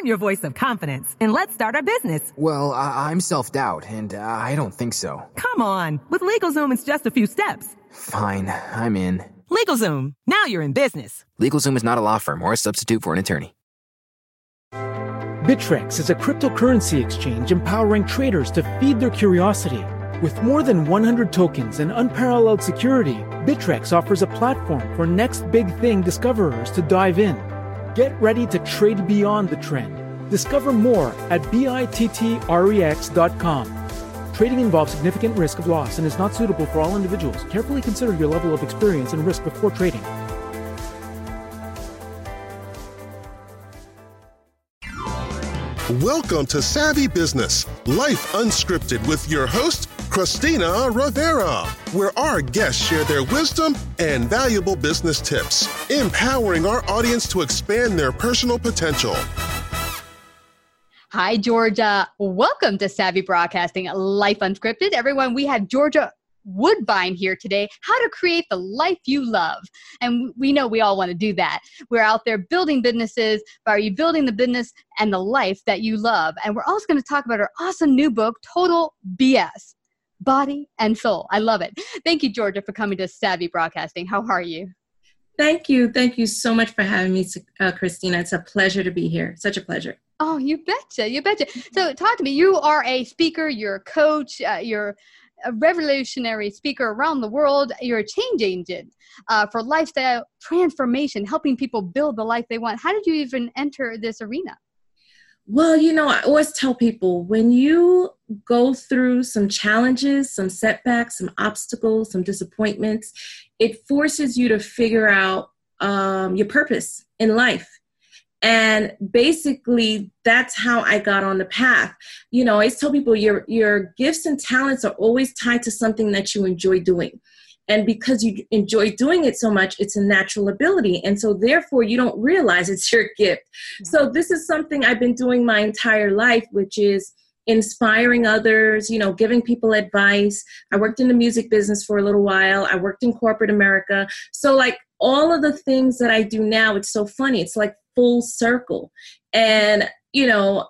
I'm your voice of confidence, and let's start our business. Well, I- I'm self doubt, and uh, I don't think so. Come on, with LegalZoom, it's just a few steps. Fine, I'm in. LegalZoom, now you're in business. LegalZoom is not a law firm or a substitute for an attorney. Bittrex is a cryptocurrency exchange empowering traders to feed their curiosity. With more than 100 tokens and unparalleled security, Bittrex offers a platform for next big thing discoverers to dive in. Get ready to trade beyond the trend. Discover more at bittrex.com. Trading involves significant risk of loss and is not suitable for all individuals. Carefully consider your level of experience and risk before trading. Welcome to Savvy Business, Life Unscripted with your host, Christina Rivera, where our guests share their wisdom and valuable business tips, empowering our audience to expand their personal potential. Hi, Georgia. Welcome to Savvy Broadcasting, Life Unscripted. Everyone, we have Georgia Woodbine here today how to create the life you love. And we know we all want to do that. We're out there building businesses, but are you building the business and the life that you love? And we're also going to talk about our awesome new book, Total BS Body and Soul. I love it. Thank you, Georgia, for coming to Savvy Broadcasting. How are you? Thank you. Thank you so much for having me, uh, Christina. It's a pleasure to be here. Such a pleasure. Oh, you betcha. You betcha. So, talk to me. You are a speaker, you're a coach, uh, you're a revolutionary speaker around the world. You're a change agent uh, for lifestyle transformation, helping people build the life they want. How did you even enter this arena? Well, you know, I always tell people when you go through some challenges, some setbacks, some obstacles, some disappointments, it forces you to figure out um, your purpose in life. And basically that's how i got on the path. You know i always tell people your your gifts and talents are always tied to something that you enjoy doing and because you enjoy doing it so much it's a natural ability. And so therefore you don't realize it's your gift. So mm-hmm. this is something i've been doing my entire life which is inspiring others you know giving people advice. I worked in the music business for a little while. I worked in corporate america. So like all of the things that i do now it's so funny. It's like full circle. And, you know,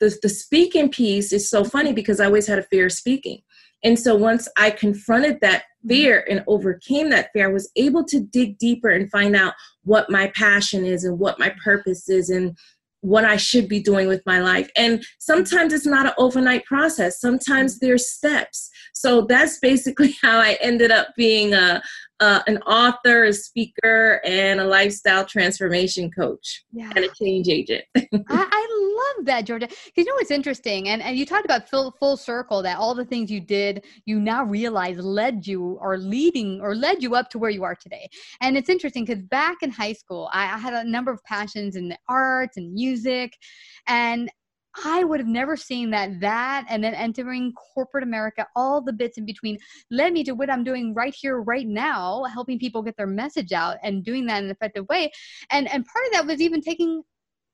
the, the speaking piece is so funny because I always had a fear of speaking. And so once I confronted that fear and overcame that fear, I was able to dig deeper and find out what my passion is and what my purpose is and what I should be doing with my life. And sometimes it's not an overnight process. Sometimes there's steps. So that's basically how I ended up being a, uh, an author, a speaker, and a lifestyle transformation coach yeah. and a change agent. I, I, love that, Georgia. Because you know what's interesting, and, and you talked about full, full circle that all the things you did, you now realize led you or leading or led you up to where you are today. And it's interesting because back in high school, I, I had a number of passions in the arts and music, and I would have never seen that that and then entering corporate America, all the bits in between led me to what I'm doing right here, right now, helping people get their message out and doing that in an effective way. And and part of that was even taking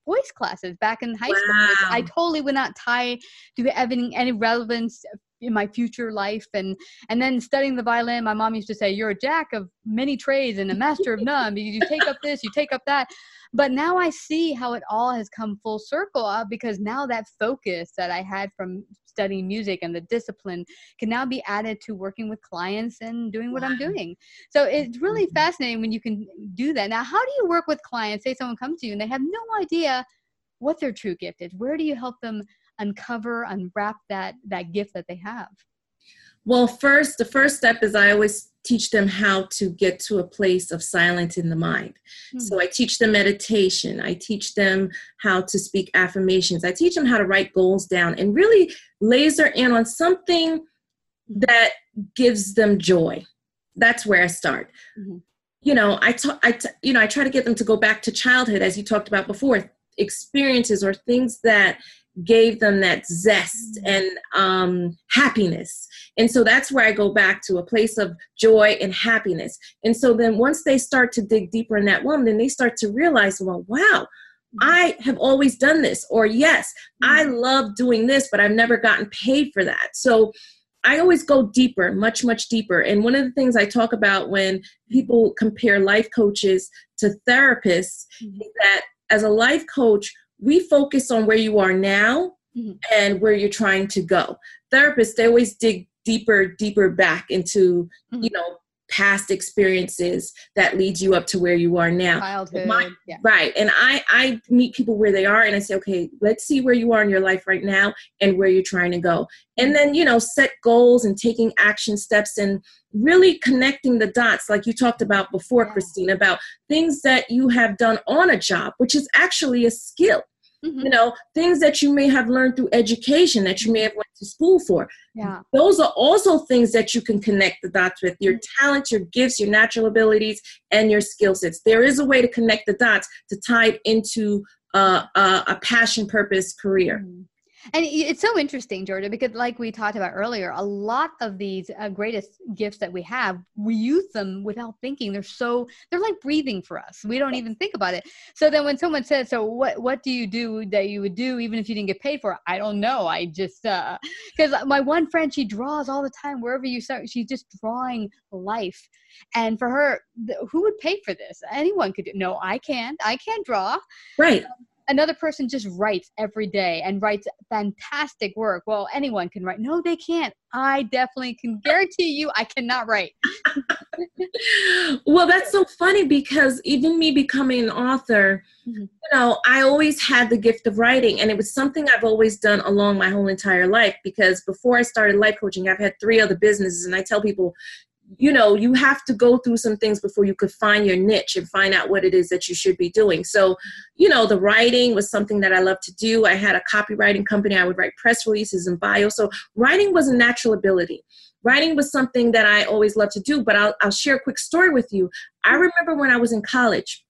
voice classes back in high wow. school. I totally would not tie to having any relevance in my future life and and then studying the violin my mom used to say you're a jack of many trades and a master of none. Because you take up this you take up that. But now i see how it all has come full circle uh, because now that focus that i had from studying music and the discipline can now be added to working with clients and doing what wow. i'm doing. So it's really mm-hmm. fascinating when you can do that. Now how do you work with clients? Say someone comes to you and they have no idea what their true gift is. Where do you help them uncover unwrap that that gift that they have? Well first the first step is i always teach them how to get to a place of silence in the mind. Mm-hmm. so i teach them meditation. I teach them how to speak affirmations. I teach them how to write goals down and really laser in on something that gives them joy. That's where i start. Mm-hmm. you know I, t- I t- you know i try to get them to go back to childhood as you talked about before experiences or things that gave them that zest mm. and um, happiness. And so that's where I go back to a place of joy and happiness. And so then once they start to dig deeper in that womb, then they start to realize, well, wow, mm. I have always done this. Or yes, I mm. love doing this, but I've never gotten paid for that. So I always go deeper, much, much deeper. And one of the things I talk about when people compare life coaches to therapists mm-hmm. is that as a life coach, we focus on where you are now mm-hmm. and where you're trying to go. Therapists, they always dig deeper, deeper back into, mm-hmm. you know, past experiences that leads you up to where you are now childhood My, yeah. right and i i meet people where they are and i say okay let's see where you are in your life right now and where you're trying to go and then you know set goals and taking action steps and really connecting the dots like you talked about before yeah. christine about things that you have done on a job which is actually a skill Mm-hmm. you know things that you may have learned through education that you may have went to school for yeah those are also things that you can connect the dots with your mm-hmm. talents your gifts your natural abilities and your skill sets there is a way to connect the dots to tie it into uh, a, a passion purpose career mm-hmm. And it's so interesting, Georgia, because like we talked about earlier, a lot of these uh, greatest gifts that we have, we use them without thinking. They're so they're like breathing for us. We don't even think about it. So then when someone says, "So what what do you do that you would do even if you didn't get paid for it?" I don't know. I just uh cuz my one friend she draws all the time wherever you start. She's just drawing life. And for her, who would pay for this? Anyone could do. No, I can't. I can't draw. Right. Um, another person just writes every day and writes fantastic work. Well, anyone can write. No, they can't. I definitely can guarantee you I cannot write. well, that's so funny because even me becoming an author, mm-hmm. you know, I always had the gift of writing and it was something I've always done along my whole entire life because before I started life coaching, I've had three other businesses and I tell people you know you have to go through some things before you could find your niche and find out what it is that you should be doing so you know the writing was something that i love to do i had a copywriting company i would write press releases and bio so writing was a natural ability writing was something that i always loved to do but i'll, I'll share a quick story with you i remember when i was in college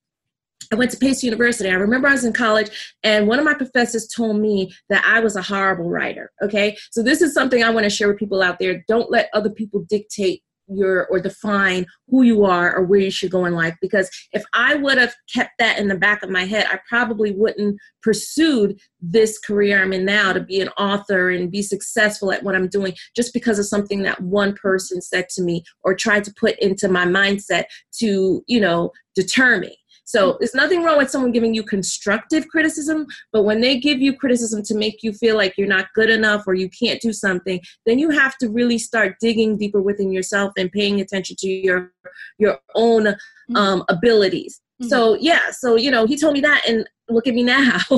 I went to Pace University. I remember I was in college, and one of my professors told me that I was a horrible writer. Okay, so this is something I want to share with people out there. Don't let other people dictate your or define who you are or where you should go in life. Because if i would have kept that in the back of my head i probably wouldn't pursued this career i'm in now to be an author and be successful at what i'm doing just because of something that one person said to me or tried to put into my mindset to you know deter me so there's nothing wrong with someone giving you constructive criticism, but when they give you criticism to make you feel like you're not good enough or you can't do something, then you have to really start digging deeper within yourself and paying attention to your your own mm-hmm. um, abilities. Mm-hmm. So yeah, so you know, he told me that, and look at me now.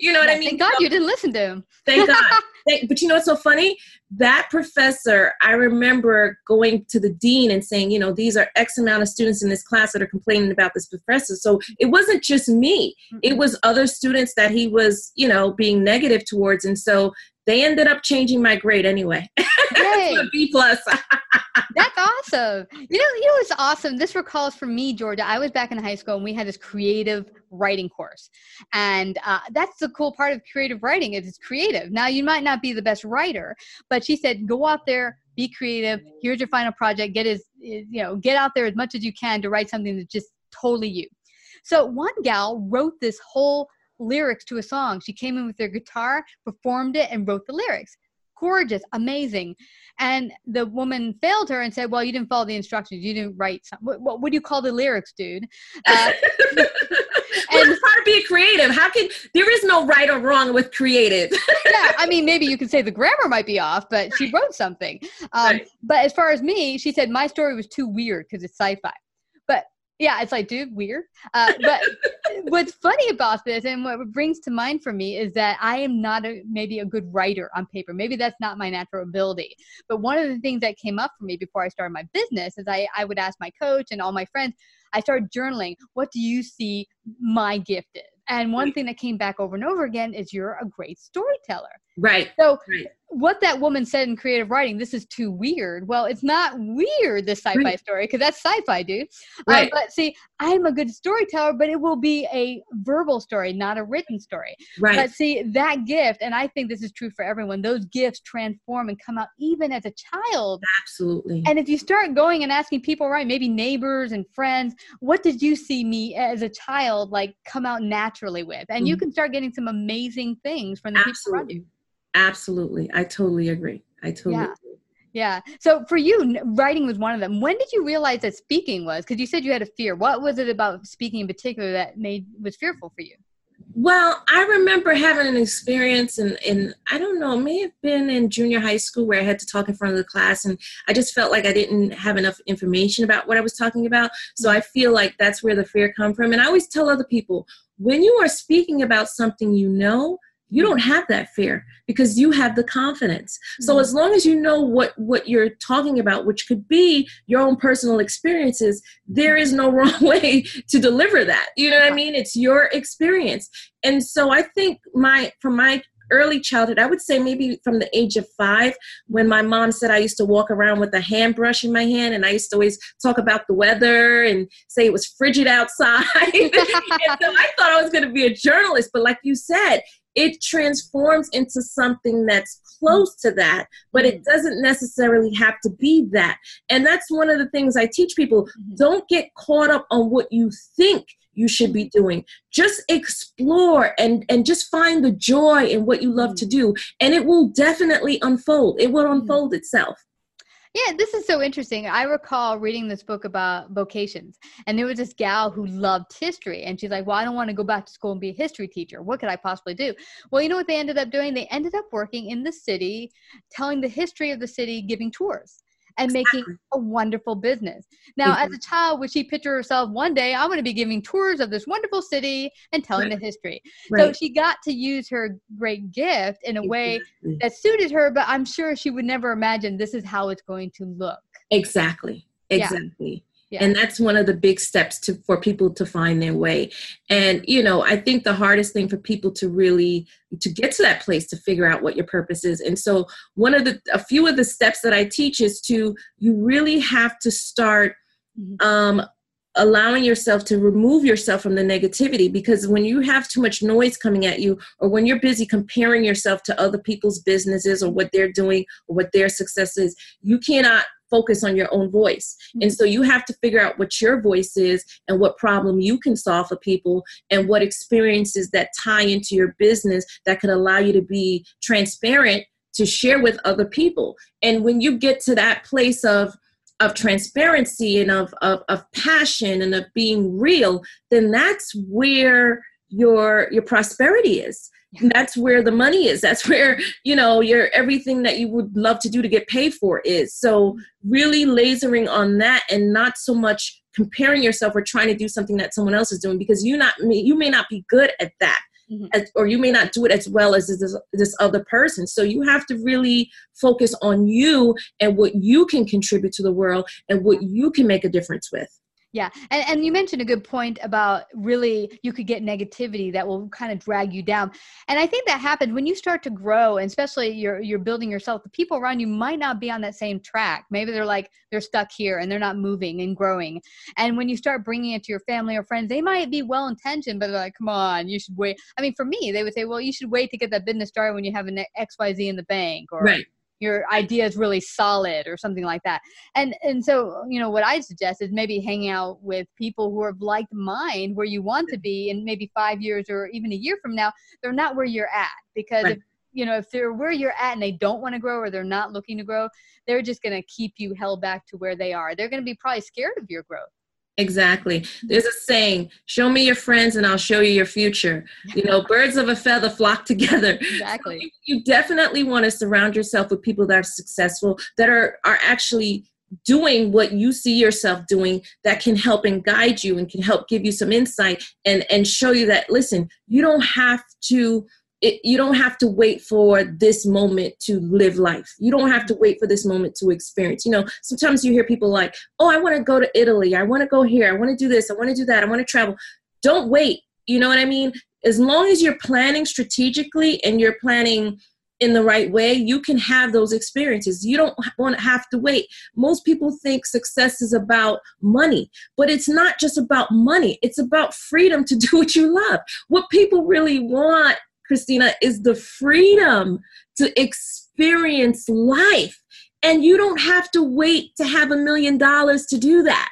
you know what yeah, I mean? Thank God you didn't listen to him. Thank God. but you know what's so funny? That professor, I remember going to the dean and saying, you know, these are X amount of students in this class that are complaining about this professor. So it wasn't just me, it was other students that he was, you know, being negative towards. And so they ended up changing my grade anyway. Yay. to a B plus. That's awesome. You know, you know what's awesome? This recalls for me, Georgia. I was back in high school and we had this creative writing course. And uh, that's the cool part of creative writing is it's creative. Now you might not be the best writer, but she said, go out there, be creative. Here's your final project. Get as, you know, get out there as much as you can to write something that's just totally you. So one gal wrote this whole lyrics to a song. She came in with her guitar, performed it, and wrote the lyrics. Gorgeous, amazing. And the woman failed her and said, Well, you didn't follow the instructions. You didn't write some. What, what, what do you call the lyrics, dude? Uh, and it's hard to be creative. How can there is no right or wrong with creative? yeah, I mean, maybe you could say the grammar might be off, but she wrote something. Um, Right. But as far as me, she said my story was too weird because it's sci-fi. Yeah, it's like, dude, weird. Uh, but what's funny about this and what brings to mind for me is that I am not a, maybe a good writer on paper. Maybe that's not my natural ability. But one of the things that came up for me before I started my business is I, I would ask my coach and all my friends, I started journaling, what do you see my gift is? And one thing that came back over and over again is you're a great storyteller. Right. So Right. what that woman said in creative writing, this is too weird. Well, it's not weird, this sci-fi Right. story, because that's sci-fi, dude. Um, Right. but see, I'm a good storyteller, but it will be a verbal story, not a written story. Right. But see, that gift, and I think this is true for everyone, those gifts transform and come out even as a child. Absolutely. And if you start going and asking people, right, maybe neighbors and friends, what did you see me as a child like come out naturally with? And you Mhm. can start getting some amazing things from the people around you. Absolutely. I totally agree. I totally Yeah. agree. Yeah. So for you, writing was one of them. When did you realize that speaking was? Because you said you had a fear. What was it about speaking in particular that made was fearful for you? Well, I remember having an experience in, in I don't know, it may have been in junior high school where I had to talk in front of the class and I just felt like I didn't have enough information about what I was talking about. So I feel like that's where the fear come from. And I always tell other people, when you are speaking about something you know, you don't have that fear because you have the confidence. So Mhm. as long as you know what what you're talking about, which could be your own personal experiences, there is no wrong way to deliver that. You know what I mean? It's your experience. And so I think my from my early childhood, I would say maybe from the age of five, when my mom said I used to walk around with a hand brush in my hand and I used to always talk about the weather and say it was frigid outside. and so I thought I was going to be a journalist. But like you said, it transforms into something that's close to that, but it mm-hmm. doesn't necessarily have to be that. And that's one of the things I teach people. Mm-hmm. Don't get caught up on what you think you should be mm-hmm. doing. Just explore and and just find the joy in what you love to do and it will definitely unfold. It will unfold itself. Yeah, this is so interesting. I recall reading this book about vocations, and there was this gal who loved history, and she's like, "Well, I don't want to go back to school and be a history teacher. What could I possibly do?" Well, you know what they ended up doing? They ended up working in the city, telling the history of the city, giving tours, and making a wonderful business. Now, as a child, would she picture herself one day? I'm going to be giving tours of this wonderful city and telling Right. the history. So she got to use her great gift in a way Exactly. that suited her, but I'm sure she would never imagine this is how it's going to look. Exactly. Exactly. Yeah. And that's one of the big steps to for people to find their way. And you know, I think the hardest thing for people to really to get to that place to figure out what your purpose is. And so one of the a few of the steps that I teach is to you really have to start Mhm. um allowing yourself to remove yourself from the negativity because when you have too much noise coming at you or when you're busy comparing yourself to other people's businesses or what they're doing or what their success is you cannot focus on your own voice. And so you have to figure out what your voice is and what problem you can solve for people and what experiences that tie into your business that could allow you to be transparent to share with other people. And when you get to that place of of transparency and of, of, of passion and of being real, then that's where your your prosperity is. And That's where the money is. That's where you know your everything that you would love to do to get paid for is. So really lasering on that and not so much comparing yourself or trying to do something that someone else is doing because you not you may not be good at that Mhm. as, or you may not do it as well as this, this other person. So you have to really focus on you and what you can contribute to the world and what you can make a difference with. Yeah. And, and you mentioned a good point about really you could get negativity that will kind of drag you down. And I think that happens when you start to grow, and especially you're you're building yourself, the people around you might not be on that same track. Maybe they're like they're stuck here and they're not moving and growing. And when you start bringing it to your family or friends, they might be well intentioned, but they're like, "Come on, you should wait." I mean, for me, they would say, "Well, you should wait to get that business started when you have an XYZ in the bank or right your idea is really solid or something like that. And and so you know what i suggest is maybe hanging out with people who are of like mind where you want to be in maybe five years or even a year from now they're not where you're at. Because right. if you know if they're where you're at and they don't want to grow or they're not looking to grow they're just going to keep you held back to where they are. They're going to be probably scared of your growth Exactly. There's a saying, show me your friends and I'll show you your future. You know, birds of a feather flock together. Exactly. So you definitely want to surround yourself with people that are successful, that are, are actually doing what you see yourself doing that can help and guide you and can help give you some insight and and show you that listen you don't have to it, you don't have to wait for this moment to live life. You don't have to wait for this moment to experience. You know, sometimes you hear people like, oh, I want to go to Italy. I want to go here. I want to do this. I want to do that. I want to travel. Don't wait. You know what I mean? As long as you're planning strategically and you're planning in the right way, you can have those experiences. You don't want to have to wait. Most people think success is about money, but it's not just about money. It's about freedom to do what you love. What people really want Christina, is the freedom to experience life. And you don't have to wait to have a million dollars to do that.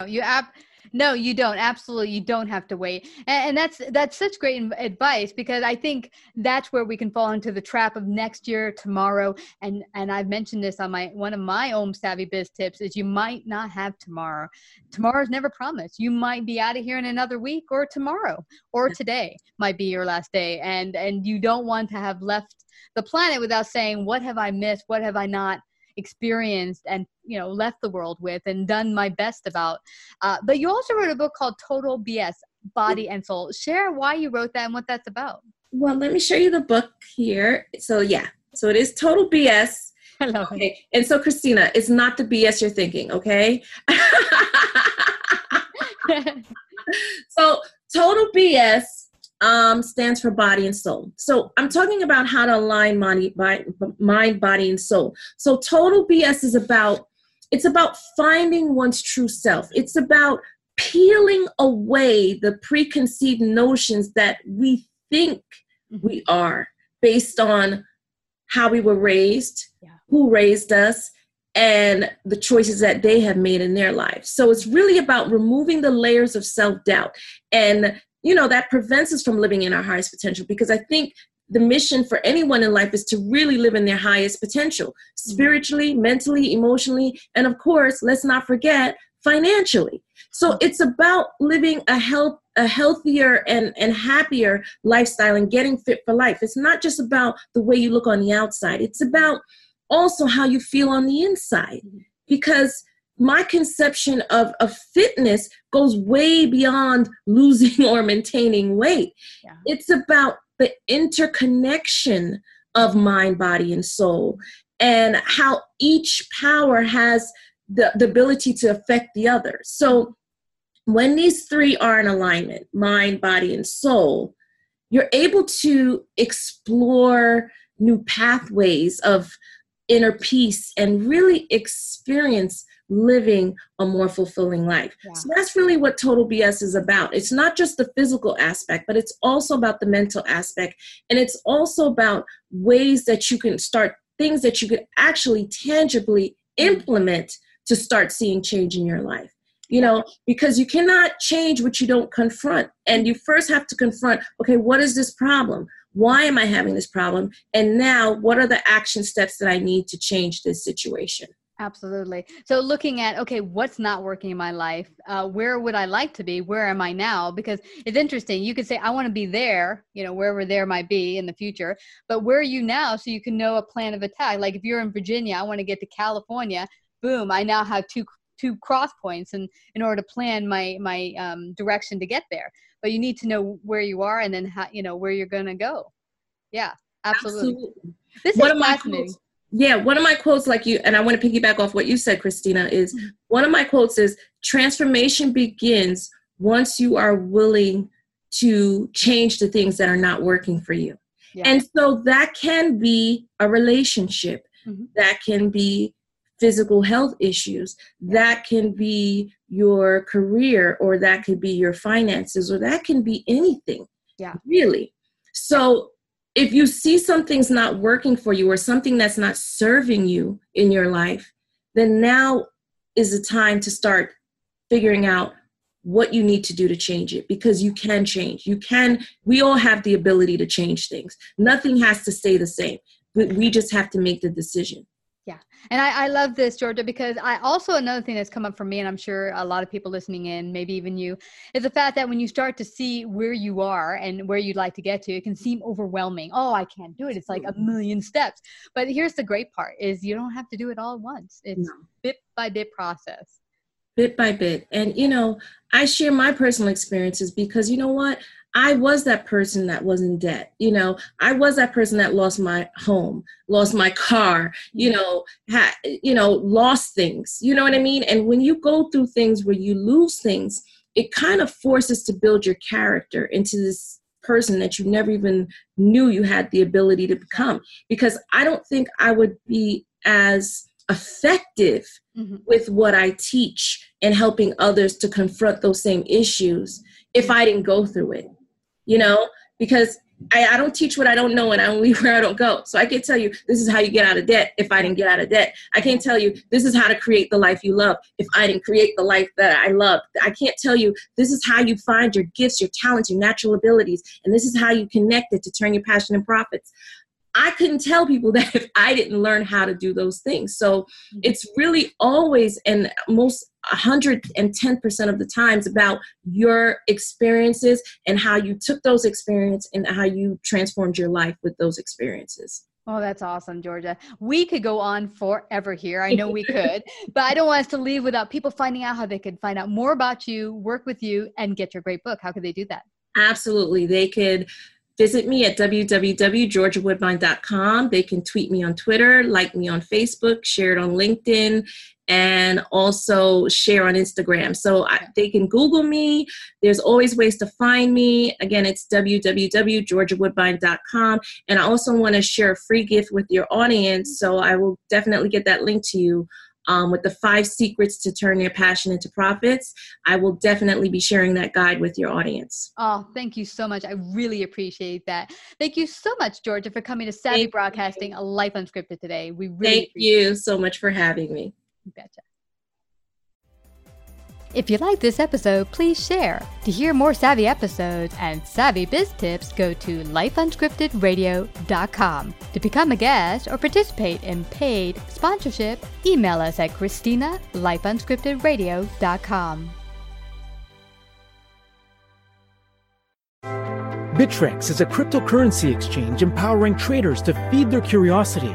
Oh, you ab- no, you don't. Absolutely, you don't have to wait. And, and, that's that's such great advice because I think that's where we can fall into the trap of next year, tomorrow. And and I've mentioned this on my one of my own savvy biz tips is you might not have tomorrow. Tomorrow's never promised. You might be out of here in another week or tomorrow or today might be your last day. And and you don't want to have left the planet without saying what have I missed? What have I not experienced and you know left the world with and done my best about. Uh, but you also wrote a book called total bs body and soul. Share why you wrote that and what that's about. Well let me show you the book here. So yeah. So it is total bs Hello. okay it. and so christina it's not the bs you're thinking okay? So total bs um, stands for body and soul. So I'm talking about how to align mind, mind, body, and soul. So total BS is about it's about finding one's true self. It's about peeling away the preconceived notions that we think mm-hmm. we are based on how we were raised, yeah. who raised us, and the choices that they have made in their lives. So it's really about removing the layers of self doubt and you know that prevents us from living in our highest potential because i think the mission for anyone in life is to really live in their highest potential mm-hmm. spiritually mentally emotionally and of course let's not forget financially so mm-hmm. it's about living a health a healthier and, and happier lifestyle and getting fit for life it's not just about the way you look on the outside it's about also how you feel on the inside mm-hmm. because my conception of, of fitness goes way beyond losing or maintaining weight. Yeah. It's about the interconnection of mind, body, and soul, and how each power has the, the ability to affect the other. So, when these three are in alignment mind, body, and soul you're able to explore new pathways of inner peace and really experience living a more fulfilling life. Yeah. So that's really what total BS is about. It's not just the physical aspect, but it's also about the mental aspect. And it's also about ways that you can start things that you could actually tangibly mm-hmm. implement to start seeing change in your life. You know, because you cannot change what you don't confront. And you first have to confront okay, what is this problem? Why am I having this problem? And now, what are the action steps that I need to change this situation? Absolutely. So looking at okay, what's not working in my life? Uh, where would I like to be? Where am I now? Because it's interesting. You could say I want to be there, you know, wherever there might be in the future. But where are you now? So you can know a plan of attack. Like if you're in Virginia, I want to get to California. Boom! I now have two two cross points, and in order to plan my my um, direction to get there. But you need to know where you are, and then how, you know where you're going to go. Yeah, absolutely. absolutely. This one is fascinating yeah, one of my quotes, like you, and I want to piggyback off what you said, Christina, is mm-hmm. one of my quotes is transformation begins once you are willing to change the things that are not working for you. Yeah. And so that can be a relationship, mm-hmm. that can be physical health issues, that can be your career, or that could be your finances, or that can be anything. Yeah. Really. So if you see something's not working for you or something that's not serving you in your life, then now is the time to start figuring out what you need to do to change it because you can change. You can, we all have the ability to change things. Nothing has to stay the same, but we just have to make the decision. Yeah. And I, I love this, Georgia, because I also, another thing that's come up for me, and I'm sure a lot of people listening in, maybe even you, is the fact that when you start to see where you are and where you'd like to get to, it can seem overwhelming. Oh, I can't do it. It's like a million steps. But here's the great part is you don't have to do it all at once. It's no. bit by bit process. Bit by bit. And, you know, I share my personal experiences because, you know what? I was that person that was in debt. You know, I was that person that lost my home, lost my car, you know, had, you know, lost things. You know what I mean? And when you go through things where you lose things, it kind of forces to build your character into this person that you never even knew you had the ability to become. Because I don't think I would be as effective mm-hmm. with what I teach and helping others to confront those same issues if I didn't go through it you know, because I, I, don't teach what I don't know and I don't leave where I don't go. So I can't tell you this is how you get out of debt if I didn't get out of debt. I can't tell you this is how to create the life you love if I didn't create the life that I love. I can't tell you this is how you find your gifts, your talents, your natural abilities, and this is how you connect it to turn your passion and profits. I couldn't tell people that if I didn't learn how to do those things. So mm-hmm. it's really always and most 110% of the times about your experiences and how you took those experiences and how you transformed your life with those experiences. Oh, that's awesome, Georgia. We could go on forever here. I know we could, but I don't want us to leave without people finding out how they could find out more about you, work with you, and get your great book. How could they do that? Absolutely. They could visit me at www.georgiawoodbine.com. They can tweet me on Twitter, like me on Facebook, share it on LinkedIn, and also share on Instagram. So I, they can Google me. There's always ways to find me. Again, it's www.georgiawoodbine.com. And I also want to share a free gift with your audience. So I will definitely get that link to you um, with the five secrets to turn your passion into profits. I will definitely be sharing that guide with your audience. Oh, thank you so much. I really appreciate that. Thank you so much, Georgia, for coming to Savvy thank Broadcasting, you. a life unscripted today. We really thank you so much for having me. You Betcha. If you like this episode, please share. To hear more savvy episodes and savvy biz tips, go to lifeunscriptedradio.com. To become a guest or participate in paid sponsorship, email us at Christina lifeunscriptedradio.com. Bittrex is a cryptocurrency exchange empowering traders to feed their curiosity